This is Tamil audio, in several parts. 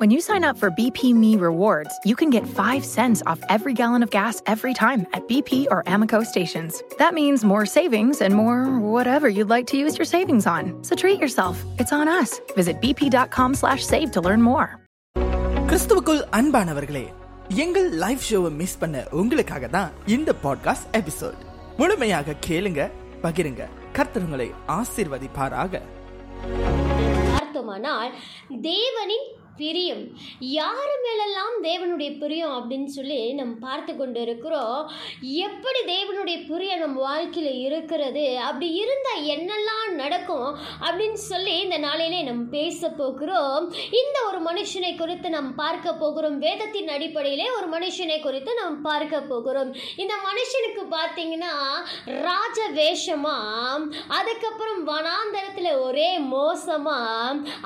When you sign up for BP Me Rewards, you can get 5 cents off every gallon of gas every time at BP or Amoco stations. That means more savings and more whatever you'd like to use your savings on. So treat yourself. It's on us. Visit bp.com slash save to learn more. கிறிஸ்துவுக்குள் அன்பானவர்களே எங்கள் லைவ் ஷோவை மிஸ் பண்ண உங்களுக்காக தான் இந்த பாட்காஸ்ட் எபிசோட் முழுமையாக கேளுங்க பகிருங்க கர்த்தருங்களை ஆசீர்வதிப்பாராக பார்த்தோமானால் தேவனின் பிரியம். யார் மேலெல்லாம் தேவனுடைய பிரியம் அப்படின்னு சொல்லி நம்ம பார்த்து கொண்டு இருக்கிறோம் எப்படி தேவனுடைய பிரியம் நம்ம வாழ்க்கையில் இருக்கிறது? அப்படி இருந்தால் என்னெல்லாம் நடக்கும் அப்படின்னு சொல்லி இந்த நாளையிலே நம்ம பேச போகிறோம். இந்த ஒரு மனுஷனை குறித்து நாம் பார்க்க போகிறோம். வேதத்தின் அடிப்படையிலே ஒரு மனுஷனை குறித்து நாம் பார்க்க போகிறோம். இந்த மனுஷனுக்கு பார்த்தீங்கன்னா ராஜ வேஷமாக அதுக்கப்புறம் வனாந்தரத்தில் ஒரே மோசமாக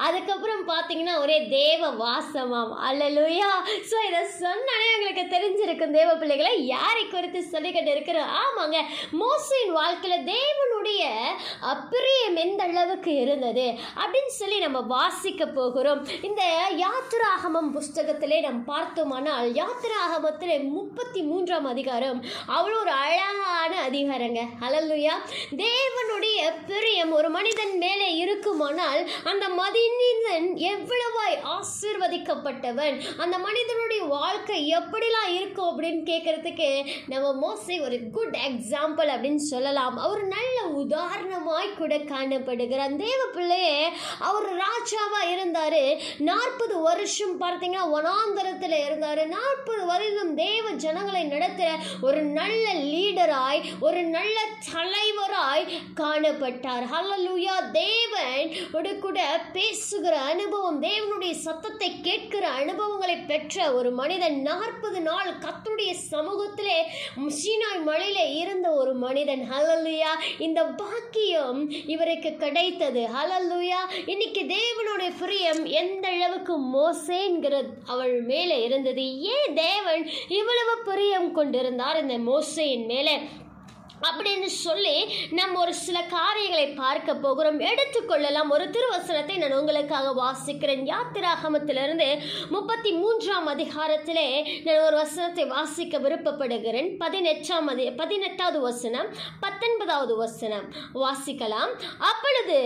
அதுக்கப்புறம் பார்த்தீங்கன்னா ஒரே தேவ வாசமாம் அல்லலுயா. ஸோ இதை சொன்னாலே எங்களுக்கு தெரிஞ்சிருக்கும் தேவ பிள்ளைகளை யாரை குறித்து சொல்லிக்கிட்டு இருக்கிறோம் ஆமாங்க மோசின் வாழ்க்கையில் தேவனுடைய அப்பிரியம் எந்த அளவுக்கு இருந்தது அப்படின்னு சொல்லி நம்ம வாசிக்க போகிறோம். இந்த யாத்திராகமம் புஸ்தகத்திலே நம்ம பார்த்தோமானால் யாத்திராகமத்தில் முப்பத்தி மூன்றாம் அதிகாரம் அவ்வளோ ஒரு அழகான அதிகாரங்க. அலலுயா தேவனுடைய பிரியம் ஒரு மனிதன் மேலே இருக்குமானால் அந்த மனிதன் எவ்வளவாய் ஆசிர்வதிக்கப்பட்டவன். அந்த மனிதனுடைய வாழ்க்கை எப்படிலாம் இருக்கும் அப்படின்னு கேட்கறதுக்கு நம்ம மோஸ்ட்லி ஒரு குட் எக்ஸாம்பிள் அப்படின்னு சொல்லலாம். அவர் நல்ல உதாரணமாய் கூட காணப்படுகிறார். தேவ பிள்ளையே அவர் ராஜாவா இருந்தார். நாற்பது வருஷம் பார்த்தீங்கன்னா வனாந்தரத்தில் இருந்தார். நாற்பது வருடம் தேவ ஜனங்களை நடத்துகிற ஒரு நல்ல லீடராய் ஒரு நல்ல தலைவராய் காணப்பட்டார். ஹalleluya தேவன் கூட பேசுகிற அனுபவம் தேவனுடைய சத்தத்தை கேட்கிற அனுபவங்களை பெற்ற ஒரு மனிதன் நாற்பது நாள் கத்துடைய சமூகத்திலே சீனாய் மலையில இருந்த ஒரு மனிதன். ஹலல்லுயா இந்த பாக்கியம் இவருக்கு கிடைத்தது. ஹலல்லுயா இன்னைக்கு தேவனுடைய பிரியம் எந்த அளவுக்கு மோசேங்கிற அவள் மேலே இருந்தது. ஏன் தேவன் இவ்வளவு பிரியம் கொண்டிருந்தார் இந்த மோசையின் மேலே? அப்படின்னு சொல்லி நம்ம ஒரு சில காரியங்களை பார்க்க போகிறோம். எடுத்துக்கொள்ளலாம் ஒரு திருவசனத்தை நான் உங்களுக்காக வாசிக்கிறேன். யாத்திராகமத்திலிருந்து முப்பத்தி மூன்றாம் அதிகாரத்திலே நான் ஒரு வசனத்தை வாசிக்க விருப்பப்படுகிறேன். பதினெட்டாம் அதி பதினெட்டாவது வசனம் பத்தொன்பதாவது வசனம். வாசிக்கலாம். அப்பொழுது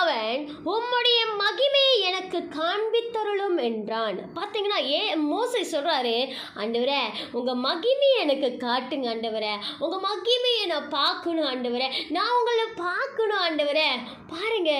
அவன் உம்முடைய மகிமையை எனக்கு காண்பித்தருளும் என்றான். பார்த்தீங்கன்னா ஏ மோசை சொல்றாரு ஆண்டவரே உங்க மகிமையை எனக்கு காட்டுங்க ஆண்டவரே. உங்க மகிமையை நான் பார்க்கணும் ஆண்டவரே. நான் உங்களை பார்க்கணும் ஆண்டவரே. பாருங்க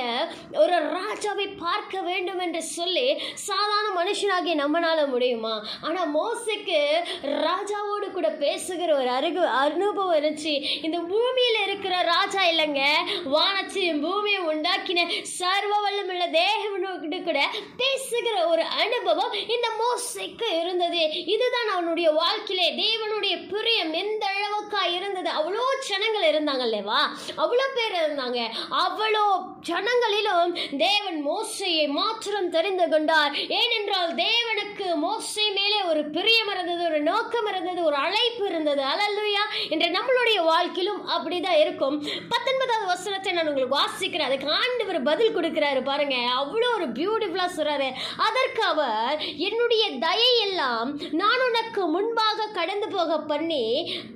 ஒரு ராஜாவை பார்க்க வேண்டும் என்று சொல்லி சாதாரண மனுஷனாகிய நம்மளால முடியுமா? ஆனால் மோசைக்கு ராஜாவோடு கூட பேசுகிற ஒரு அருகு அனுபவம் இருந்துச்சு. இந்த பூமியில் இருக்கிற ராஜா இல்லைங்க. வானத்தையும் பூமியை உண்டாக்கின சர்வ வல்லமுள்ள தேவனோடு கூட பேசுகிற ஒரு அனுபவம் இந்த மோசைக்கு இருந்தது. இதுதான் அவனுடைய வாழ்க்கையிலே தேவனுடைய பிரியம். எந்த அளவுக்கா இருந்தது? அவ்வளோ ஜனங்கள் இருந்தாங்க இல்லைவா அவ்வளோ பேர் இருந்தாங்க. அவ்வளோ ஜனங்களிலும் தேவன் மோசையை மாத்திரம் தெரிந்து கொண்டார். ஏனென்றால் தேவனுக்கு மோசை மேலே ஒரு பிரியம் இருந்தது ஒரு நோக்கம் இருந்தது ஒரு அழைப்பு இருந்தது. அலல்லுயா! என்ற நம்மளுடைய வாழ்க்கையிலும் அப்படிதான் இருக்கும். பத்தொன்பதாவது வசனத்தை நான் உங்களுக்கு வாசிக்கிறேன். அதுக்கு ஆண்டவர் பதில் கொடுக்கிறாரு பாருங்க. அவ்வளோ ஒரு பியூட்டிஃபுல்லா சொல்றாரு. அதற்கு அவர் என்னுடைய தயை எல்லாம் நான் உனக்கு முன்பாக கடந்து போக பண்ணி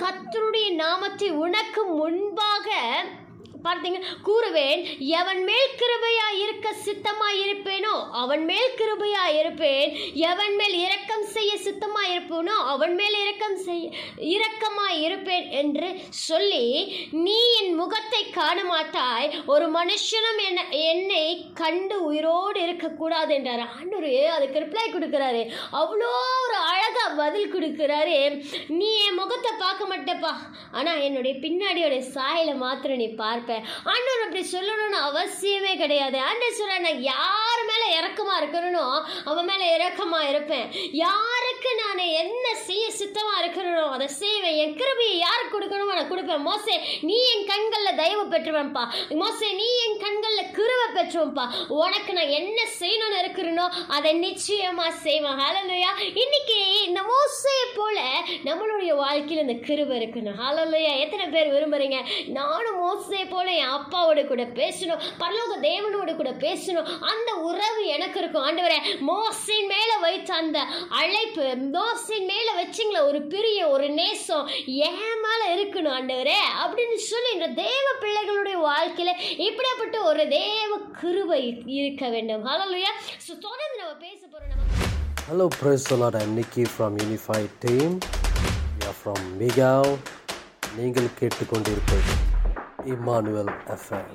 கத்தருடைய நாமத்தை உனக்கு முன்பாக பார்த்தீங்க? கூறுவேன் எவன் மேல் கிருபையா இருக்க சித்தமா இருப்பேனோ அவன் மேல் கிருபையா இருப்பேன். எவன் மேல் இரக்கம் செய்ய சித்தமா இருப்பேனோ அவன் மேல் இரக்கம் செய்ய இரக்கமா இருப்பேன் என்று சொல்லி நீ என் முகத்தை காண மாட்டாய் ஒரு மனுஷனும் என்ன என்னை கண்டு உயிரோடு இருக்கக்கூடாது என்றார். ஆண்டவர் அதுக்கு ரிப்ளை கொடுக்குறாரு. அவ்வளோ ஒரு அழகாக பதில் கொடுக்குறாரு. நீ என் முகத்தை பார்க்க மாட்டேப்பா. ஆனால் என்னுடைய பின்னாடியோட சாயலை மாத்திரம் நீ பார்ப்ப. ஆண்டவர் அப்படி சொல்லணும்னு அவசியமே கிடையாது. ஆண்டவர் சொல்ற நான் யார் மேலே இறக்கமா இருக்கணும் அவன் மேலே இறக்கமா இருப்பேன். யார் எனக்கு நான் என்ன செய்ய சித்தமாக இருக்கிறனோ அதை செய்வேன். என் கிருபியை யாருக்கு கொடுக்கணுமோ நான் கொடுப்பேன். மோசே நீ என் கண்களில் தயவு பெற்றுவேன்ப்பா. மோசே நீ என் கண்களில் கிருவை பெற்றுவேன்ப்பா. உனக்கு நான் என்ன செய்யணும்னு இருக்கிறனோ அதை நிச்சயமாக செய்வேன். ஹலலுயா இன்னைக்கு இந்த மோசையை போல நம்மளுடைய வாழ்க்கையில் இந்த கிருவை இருக்கணும் ஹலலுயா எத்தனை பேர் விரும்புறீங்க? நானும் மோசையை போல என் அப்பாவோட கூட பேசணும். பரலோக தேவனோட கூட பேசணும். அந்த உறவு எனக்கு இருக்கும். ஆண்டவரே மோசையின் மேலே வைத்த அந்த அழைப்பு மோசின் மேல வச்சிங்கள ஒரு பிரிய ஒரு நேசம் ஏன் மேல இருக்கணும் ஆண்டவரே அப்படின்னு சொல்லி இந்த தேவ பிள்ளைகளுடைய வாழ்க்கையில இப்படிப்பட்ட ஒரு தேவ கிருபை இருக்க வேண்டும். ஹalleluya சோ தொடர்ந்து நம்ம பேச போறோம். நம்ம. I'm Nicky from Unified Team. We are from Migao. நீங்கள் கேட்டுக்கொண்டிருப்பது இம்மானுவல் எஃப்எம்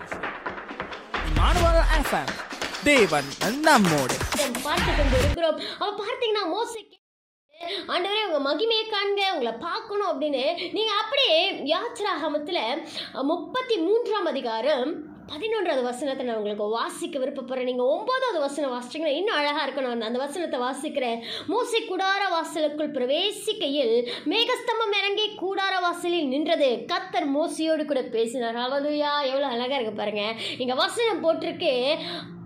மாணவர் எஃப்எம் தேவன் நம்மோடு. நம்ம பார்த்து கொண்டு இருக்கிறோம் அவ பார்த்தீங்கன்னா மோசை ஆண்டவரே உங்கள் மகிமையை காண்க உங்களை பார்க்கணும் அப்படின்னு. நீங்கள் அப்படியே யாத்ராகமத்துல முப்பத்தி மூன்றாம் அதிகாரம் பதினொன்றாவது வசனத்தை நான் உங்களுக்கு வாசிக்க விருப்பப்படுறேன் நீங்கள் ஒம்போதாவது வசனம் வாசிச்சிங்கன்னா இன்னும் அழகாக இருக்கும். நான் அந்த வசனத்தை வாசிக்கிறேன். மூசி கூடார வாசலுக்குள் பிரவேசிக்கையில் மேகஸ்தம்பம் இறங்கி கூடார வாசலில் நின்றது. கத்தர் மூசியோடு கூட பேசினார். அவதுயா எவ்வளோ அழகாக இருக்கு பாருங்கள் இங்கே வசனம் போட்டிருக்கு.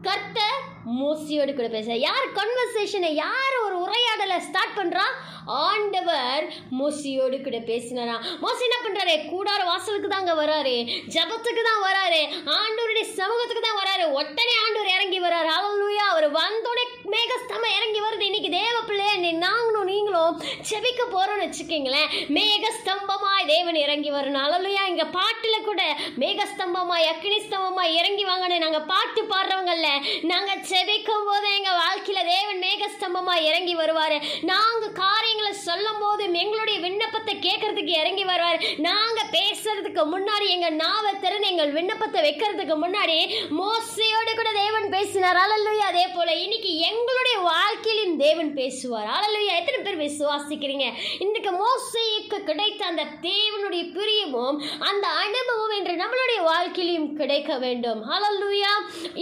கர்த்தர் மோசியோடு கூட பேச. யார் கன்வர்சேஷனை யார் ஒரு உரையாடலை ஸ்டார்ட் பண்ணுறா ஆண்டவர் மோசியோடு கூட பேசினாரா? மோசி என்ன பண்ணுறாரு கூடார வாசலுக்கு தாங்க வராரு. ஜபத்துக்கு தான் வராரு. ஆண்டவருடைய சமூகத்துக்கு தான் வராரு. உடனே ஆண்டவர் இறங்கி வராரு. ஹalleluya அவர் வந்தோடனே மேகஸ்தமம் இறங்கி வருது. இன்னைக்கு தேவ பிள்ளைய நாங்களும் நீங்களும் செபிக்க போறோம்னு வச்சுக்கீங்களேன். மேகஸ்தம்பமாய் தேவன் இறங்கி வரணும் அழலையா இங்க பாட்டுல கூட மேகஸ்தம்பமாய் அக்னி ஸ்தம்பமாய் இறங்கி வாங்கன்னு நாங்க பாட்டு பாடுறவங்கல்ல நாங்க செபிக்கும் போது எங்க வாழ்க்கையில தேவன் மேகஸ்தம்பமாய் இறங்கி வருவாரு. நாங்க காரியங்களை சொல்லும் போது எங்களுடைய விண்ணப்பத்தை கேட்கறதுக்கு இறங்கி வருவாரு. நாங்க பேசுறதுக்கு முன்னாடி எங்க நாவை திறன் எங்கள் விண்ணப்பத்தை வைக்கிறதுக்கு முன்னாடி மோசையோடு கூட தேவன் பேசினார். அலல்லுயா அதே போல இன்னைக்கு உங்களுடைய வாழ்க்கையிலும் தேவன் பேசுவார். அலல்லுயா எத்தனை பேர் விசுவாசிக்கிறீங்க? இன்றைக்கு மோசைக்கு கிடைத்த அந்த தேவனுடைய பிரியமும் அந்த அனுபவம் என்று நம்மளுடைய வாழ்க்கையிலும் கிடைக்க வேண்டும். ஹalleluya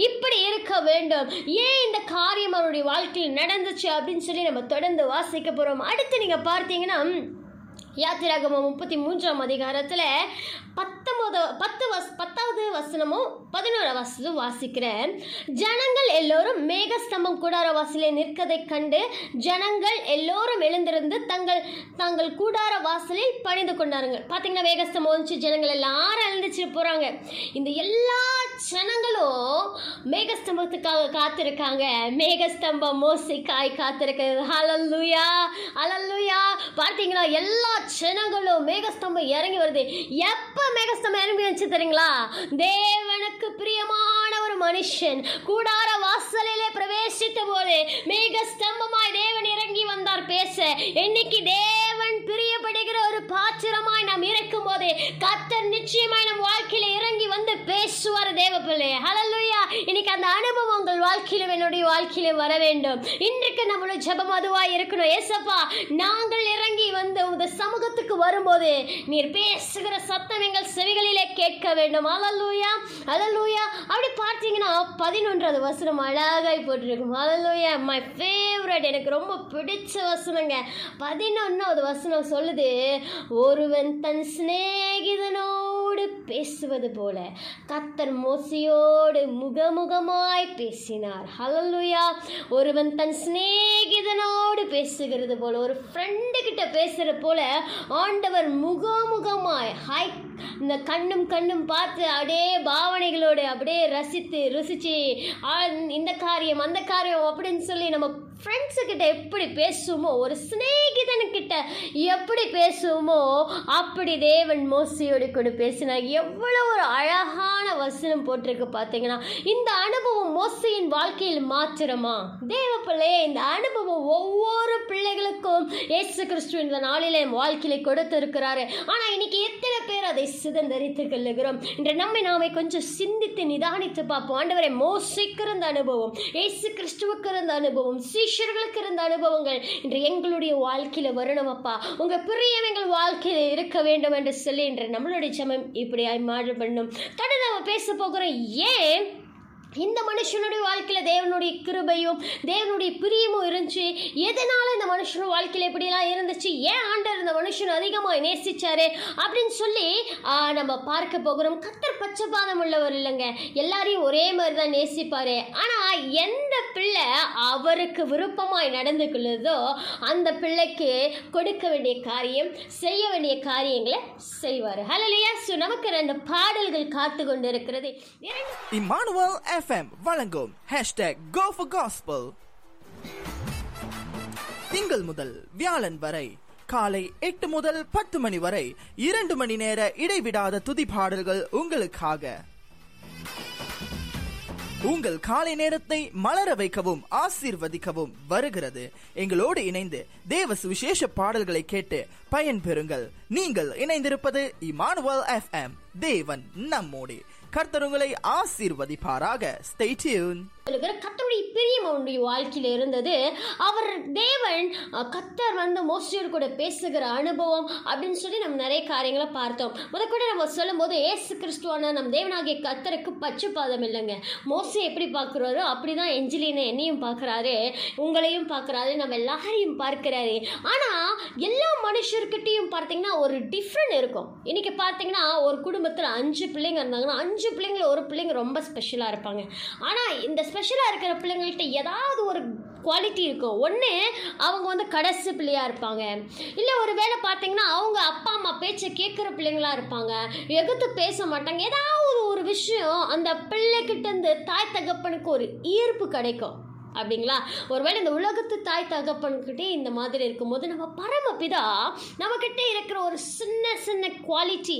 இப்படி இருக்க வேண்டும். ஏன் இந்த காரியம் அவருடைய வாழ்க்கையில் நடந்துச்சு அப்படின்னு சொல்லி நம்ம தொடர்ந்து வாசிக்க போகிறோம் அடுத்து நீங்கள் பார்த்தீங்கன்னா யாத்திராகமம் முப்பத்தி மூன்றாம் அதிகாரத்தில் பத்தொன்பது பத்து வஸ் பத்தாவது வசனமும் பதினோராம் வசனம் வாசிக்கிறேன். ஜனங்கள் எல்லோரும் மேகஸ்தம்பம் கூடார வாசலே நிற்கதை கண்டு ஜனங்கள் எல்லோரும் எழுந்திருந்து தங்கள் தங்கள் கூடார வாசலில் பணிந்து கொண்டாருங்க பார்த்தீங்கன்னா மேகஸ்தம்பம் வந்துச்சு ஜனங்கள் எல்லாரும் எழுந்துச்சு போகிறாங்க இந்த எல்லா ஜனங்களும் மேகஸ்தம்பத்துக்காக காத்திருக்காங்க. மேகஸ்தம்பம் மோசிக்காய் காத்திருக்கிறது. ஹalleluya அலல்லுயா பார்த்தீங்களா? எல்லா ஜனங்களும் மேகஸ்தம்பம் இறங்கி வருது. எப்போ மேகஸ்தம்பம் இறங்கி வந்துச்சு தெரியுங்களா? தேவனுக்கு பிரியமான ஒரு மனுஷன் கூடார வாசலிலே பிரவேசித்த போது மேகஸ்தம்பமாய் தேவன் இறங்கி வந்தார் பேச. இன்னைக்கு தேவன் பிரியப்படுகிற ஒரு பாத்திரமாய் நாம் இருக்கும் போது கத்தர் நிச்சயமாய் நம் வாழ்க்கையில இறங்கி வந்து பேசுவார் தேவ பிள்ளை ஹலல்லுயா இன்னைக்கு அந்த அனுபவம் உங்கள் வாழ்க்கையில என்னுடைய வாழ்க்கையில வர வேண்டும். இன்றைக்கு நம்மளோட ஜபம் அதுவாய் இருக்கணும். ஏசப்பா நாங்கள் இறங்கி வந்து உங்க சமூகத்துக்கு வரும்போது நீர் பேசுகிற சத்தம் எங்கள் செவிகளிலே கேட்க வேண்டும். அலலூயா அலலூயா அப்படி பார்த்தீங்கன்னா பதினொன்றாவது வசனம் அழகாய் போட்டிருக்கும். அலலூயா மை ஃபேவரட் எனக்கு ரொம்ப பிடிச்ச வசனங்க. பதினொன்றாவது வசனம் சொல்லுது ஒருவன் தன் சிநேகிதனோடு பேசுவது போல கத்தர் மோசியோடு முகமாய் பேசினார். ஹலலுயா ஒருவன் தன் சிநேகிதனோடு பேசுகிறது போல ஒரு ஃப்ரெண்டு கிட்ட பேசுகிற போல ஆண்டவர் முகமுகமாய் ஹை இந்த கண்ணும் கண்ணும் பார்த்து அப்படியே பாவனைகளோடு அப்படியே ரசித்து ருசிச்சு இந்த காரியம் அந்த காரியம் அப்படின்னு சொல்லி நம்ம ஃப்ரெண்ட்ஸுக்கிட்ட எப்படி பேசுவோமோ ஒரு சிநேகிதனுக்கிட்ட எப்படி பேசுவோமோ அப்படி தேவன் மோசியோடு கூட பேசினா எவ்வளோ ஒரு அழகான வசனம் போட்டிருக்கு பார்த்தீங்கன்னா இந்த அனுபவம் மோசையின் வாழ்க்கையில் மாத்திரமா? தேவ பிள்ளையே இந்த அனுபவம் ஒவ்வொரு பிள்ளைகளுக்கும் இயேசு கிறிஸ்து இந்த நாளில் என் வாழ்க்கையில கொடுத்திருக்கிறாரு. ஆனால் இன்னைக்கு எத்தனை பேர் அதை சிதந்தரித்து கொள்ளுகிறோம்? இன்று நம்மை நாமே கொஞ்சம் சிந்தித்து நிதானித்து பார்ப்போம். ஆண்டவரை மோசைக்கு இருந்த அனுபவம் இயேசு கிறிஸ்துவுக்கு இருந்த அனுபவம் சீஷர்களுக்கு இருந்த அனுபவங்கள் இன்று எங்களுடைய வாழ்க்கையில வரணும் அப்பா. உங்க பிரியம் எங்கள் வாழ்க்கையில இருக்க வேண்டும் என்று சொல்லி இன்று நம்மளுடைய சமம் இப்படியாய் மாறு பண்ணும் பேச போகிறோம் ஏன் இந்த மனுஷனுடைய வாழ்க்கையில் தேவனுடைய கிருபையும் தேவனுடைய பிரியமும் இருந்துச்சு? எதனால இந்த மனுஷனுடைய வாழ்க்கையில் இப்படிலாம் இருந்துச்சு? ஏன் ஆண்டர் இந்த மனுஷன் அதிகமாக நேசித்தாரு அப்படின்னு சொல்லி நம்ம பார்க்க போகிறோம். கத்தர் பச்சைப்பாதம் உள்ளவர் இல்லைங்க. எல்லாரையும் ஒரே மாதிரி தான் நேசிப்பார். ஆனால் எந்த பிள்ளை அவருக்கு விருப்பமாய் நடந்து கொள்ளுதோ அந்த பிள்ளைக்கு கொடுக்க வேண்டிய காரியம் செய்ய வேண்டிய காரியங்களை செய்வார். ஹலலியா சு நமக்கு ரெண்டு பாடல்கள் காத்து கொண்டு இருக்கிறது இரண்டு எஃப்எம் வழங்கும் ஹேஷ்டேக் கோ ஃபார் காஸ்பல் திங்கள் முதல் வியாழன் வரை காலை எட்டு முதல் பத்து மணி வரை இரண்டு மணி நேர இடைவிடாத துதி பாடல்கள் உங்களுக்காக. உங்கள் காலை நேரத்தை மலர வைக்கவும் ஆசீர்வதிக்கவும் வருகிறது. எங்களோடு இணைந்து தேவ சுவிசேஷ பாடல்களை கேட்டு பயன்பெறுங்கள். நீங்கள் இணைந்திருப்பது இமானுவல் எஃப்எம் தேவன் நம்மோடு. கர்த்தர் உங்களை ஆசீர்வதிப்பாராக. ஸ்டே டியூன் இருக்கிற கத்தருடைய பிரியம் அவனுடைய வாழ்க்கையில இருந்தது. அவர் தேவன் கத்தர் வந்து மோசையோடு கூட பேசுகிற அனுபவம் அப்படின்னு சொல்லி நம்ம நிறைய காரியங்களை பார்த்தோம். முத கூட நம்ம சொல்லும் போது ஏசு கிறிஸ்துவான நம் தேவனாகிய கத்தருக்கு பாதம் இல்லைங்க. மோசை எப்படி பார்க்குறாரோ அப்படிதான் எஞ்சிலினை என்னையும் பார்க்குறாரு உங்களையும் பார்க்குறாரு நம்ம எல்லாரையும் பார்க்கிறாரு. ஆனால் எல்லா மனுஷர்கிட்டையும் பார்த்தீங்கன்னா ஒரு டிஃப்ரெண்ட் இருக்கும். இன்னைக்கு பார்த்தீங்கன்னா ஒரு குடும்பத்தில் அஞ்சு பிள்ளைங்க இருந்தாங்கன்னா அஞ்சு பிள்ளைங்கள ஒரு பிள்ளைங்க ரொம்ப ஸ்பெஷலாக இருப்பாங்க. ஆனால் இந்த ஸ்பெஷலாக இருக்கிற பிள்ளைங்கள்ட்ட ஏதாவது ஒரு குவாலிட்டி இருக்கும் ஒன்று அவங்க வந்து கடைசி பிள்ளையாக இருப்பாங்க. இல்லை ஒரு வேளை பார்த்தீங்கன்னா அவங்க அப்பா அம்மா பேச்சை கேட்குற பிள்ளைங்களா இருப்பாங்க. எகுத்து பேச மாட்டாங்க. ஏதாவது ஒரு விஷயம் அந்த பிள்ளைக்கிட்டேருந்து தாய் தகப்பனுக்கு ஒரு ஈர்ப்பு கிடைக்கும். அப்படிங்களா? ஒருவேளை இந்த உலகத்து தாய் தகப்பன்கிட்டே இந்த மாதிரி இருக்கும்போது நம்ம பரமபிதா நம்மக்கிட்ட இருக்கிற ஒரு சின்ன சின்ன குவாலிட்டி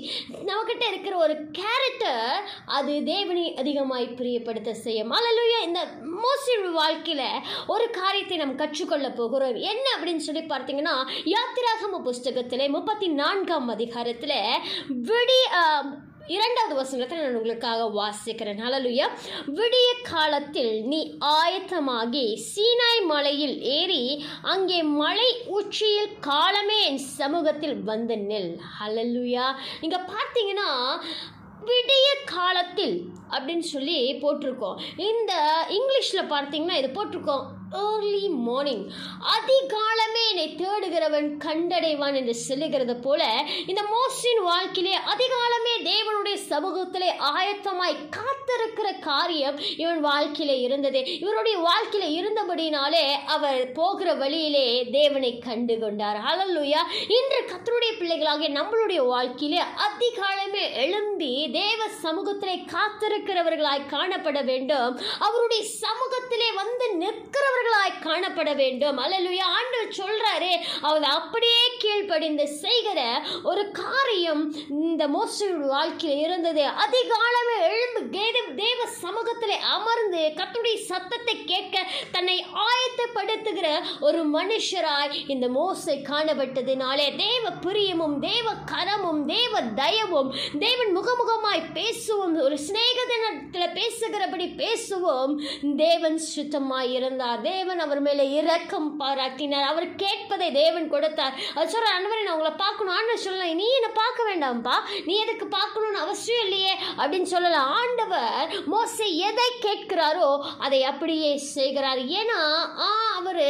நம்மக்கிட்ட இருக்கிற ஒரு கேரக்டர் அது தேவனை அதிகமாய் பிரியப்படுத்த செய்யும். அல்லலுயா இந்த மோஸ்ட் வாழ்க்கையில் ஒரு காரியத்தை நாம் கற்றுக்கொள்ள போகிறோம். என்ன அப்படின்னு சொல்லி பார்த்தீங்கன்னா யாத்திராகம புஸ்தகத்தில் முப்பத்தி நான்காம் அதிகாரத்தில் விடி இரண்டாவது வசனத்தை நான் உங்களுக்காக வாசிக்கிறேன். ஹalleluya. விடிய காலத்தில் நீ ஆயத்தமாகி சீனாய் மலையில் ஏறி அங்கே மலை உச்சியில் காலமே என் சமூகத்தில் வந்து நெல். ஹalleluya. இங்க பார்த்தீங்கன்னா விடிய காலத்தில் அப்படின்னு சொல்லி போட்டிருக்கோம். இந்த இங்கிலீஷில் பார்த்தீங்கன்னா இது போட்டிருக்கோம். ஏர்லி மார்னிங் அதிகாலமே என்னை தேடுகிறவன் கண்டடைவான் என்று சொல்லுகிறது போல இந்த மோசின் வாழ்க்கையிலே அதிகாலமே தேவனுடைய சமூகத்திலே ஆயத்தமாய் காத்திருக்கிற காரியம் இவன் வாழ்க்கையில இருந்தது. இவருடைய வாழ்க்கையில இருந்தபடினாலே அவர் போகிற வழியிலே தேவனை கண்டு கொண்டார் ஹalleluya இன்று கத்தருடைய பிள்ளைகளாகிய நம்மளுடைய வாழ்க்கையிலே அதிகாலமே எழும்பி தேவ சமூகத்திலே காத்திருக்கிறவர்களாய் காணப்பட வேண்டும். அவருடைய சமூகத்திலே வந்து நிற்கிறவர்கள் நிற்கிறவர்களாய் காணப்பட வேண்டும். அல்லலுயா ஆண்டவர் சொல்றாரு அவர் அப்படியே கீழ்ப்படிந்து செய்கிற ஒரு காரியம் இந்த மோசையோட வாழ்க்கையில் இருந்தது. அதிகாலமே எழும்பு தேவ தேவ சமூகத்தில் அமர்ந்து கத்துடைய சத்தத்தை கேட்க தன்னை ஆயத்தப்படுத்துகிற ஒரு மனுஷராய் இந்த மோசை காணப்பட்டதினாலே தேவ பிரியமும் தேவ கரமும் தேவ தயவும் தேவன் முகமுகமாய் பேசுவோம் ஒரு சிநேகத்தினத்தில் பேசுகிறபடி பேசுவோம். தேவன் சுத்தமாய் இருந்தார். தேவன் அவர் மேலே இரக்கம் பாராட்டினார். அவர் கேட்பதை தேவன் கொடுத்தார். அது சொல்கிற அன்பரை நான் உங்களை பார்க்கணும். ஆண்டவர் சொல்லலாம் நீ என்னை பார்க்க வேண்டாம்ப்பா. நீ எதுக்கு பார்க்கணும்னு அவசியம் இல்லையே. அப்படின்னு சொல்லலாம் ஆண்டவர் மோசை எதை கேட்கிறாரோ அதை அப்படியே செய்கிறார். ஏன்னா ஆ அவர்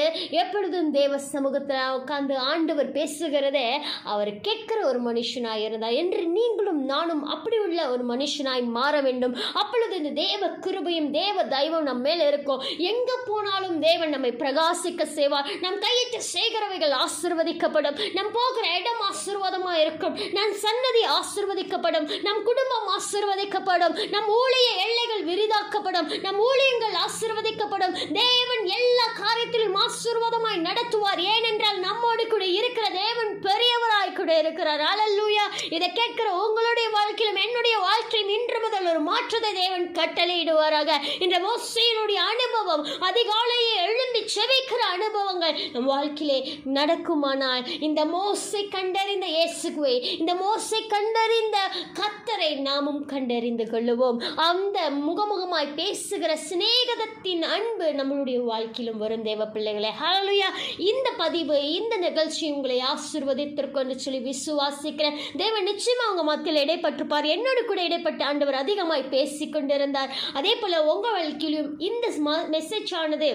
எப்பொழுதும் தேவ சமூகத்தில் உட்கார்ந்து ஆண்டவர் பேசுகிறதே அவர் கேட்கிற ஒரு மனுஷனாய் இருந்தார் என்று நீங்களும் நானும் அப்படி உள்ள ஒரு மனுஷனாய் மாற வேண்டும். அப்பொழுது இந்த தேவ கிருபையும் தேவ தெய்வம் நம்ம மேலே இருக்கும். எங்கே போனாலும் தேவன் நம்மை பிரகாசிக்க செய்வார். நம் கையிட்டு சேகரவைகள் ஆசிர்வதிக்கப்படும். நம் போகிற இடம் ஆசிர்வாதமாக இருக்கும். நம் சன்னதி ஆசிர்வதிக்கப்படும். நம் குடும்பம் ஆசிர்வதிக்கப்படும். நம் ஊழிய எல்லைகள் விரிதாக்கப்படும். நம் ஊழியங்கள் ஆசிர்வதிக்கப்படும். தேவன் எல்லா காரியத்திலும் ஆசிர்வாதமாய் நடத்துவார். ஏனென்றால் நம்மோடு கூட இருக்கிற தேவன் பெரியவராய் கூட இருக்கிறார். அலல்லூயா இதை கேட்கிற உங்களுடைய வாழ்க்கையிலும் என்னுடைய வாழ்க்கையும் இன்று முதல் ஒரு மாற்றத்தை தேவன் கட்டளையிடுவாராக. இந்த மோசையினுடைய அனுபவம் அதிகாலையே எழும்பி செவிக்கிற அனுபவங்கள் நம் வாழ்க்கையிலே நடக்குமானால் இந்த மோசை கண்டறிந்த இயேசுவை இந்த மோசை கண்டறிந்த கத்தரை நாமும் கண்டறிந்து கொள்ளுவோம். அந்த முகமுகமாய் பேசுகிற சிநேகதத்தின் அன்பு நம்மளுடைய வாழ்க்கையிலும் வரும் தேவ பிள்ளைகளே. ஹalleluya இந்த பதிவு இந்த நிகழ்ச்சி உங்களை ஆசீர்வதித்திருக்கும் சொல்லி விசுவாசிக்கிறேன். தேவன் நிச்சயமா உங்க மத்தியில் இடைப்பட்டிருப்பார் என்னோடு கூட இடைப்பட்ட ஆண்டவர் அதிகமாய் பேசிக்கொண்டிருந்தார். அதே போல உங்க வாழ்க்கையிலும் இந்த மெசேஜ் ஆனது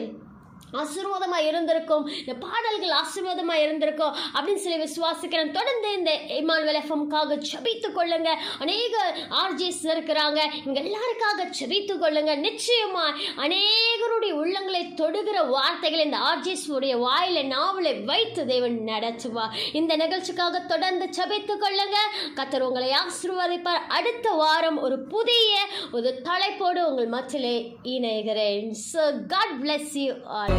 ஆசீர்வாதமாக இருந்திருக்கும். இந்த பாடல்கள் ஆசீர்வாதமாக இருந்திருக்கும் அப்படின்னு சொல்லி விசுவாசிக்கிறேன். தொடர்ந்து இந்த இமானுவல் எஃப்எம்காக செபித்து கொள்ளுங்க. அநேக ஆர்ஜிஸ் இருக்கிறாங்க. இவங்க எல்லாருக்காக செபித்து கொள்ளுங்க. நிச்சயமாக அநேகருடைய உள்ளங்களை தொடுகிற வார்த்தைகள் இந்த ஆர்ஜிஸ் உடைய வாயில நாவலை வைத்து தேவன் நடத்துவா இந்த நிகழ்ச்சிக்காக தொடர்ந்து செபித்து கொள்ளுங்க. கத்தர் உங்களை ஆசீர்வதிப்பார். அடுத்த வாரம் ஒரு புதிய ஒரு தலைப்போடு உங்கள் மத்தியிலே இணைகிறேன். So God bless you all.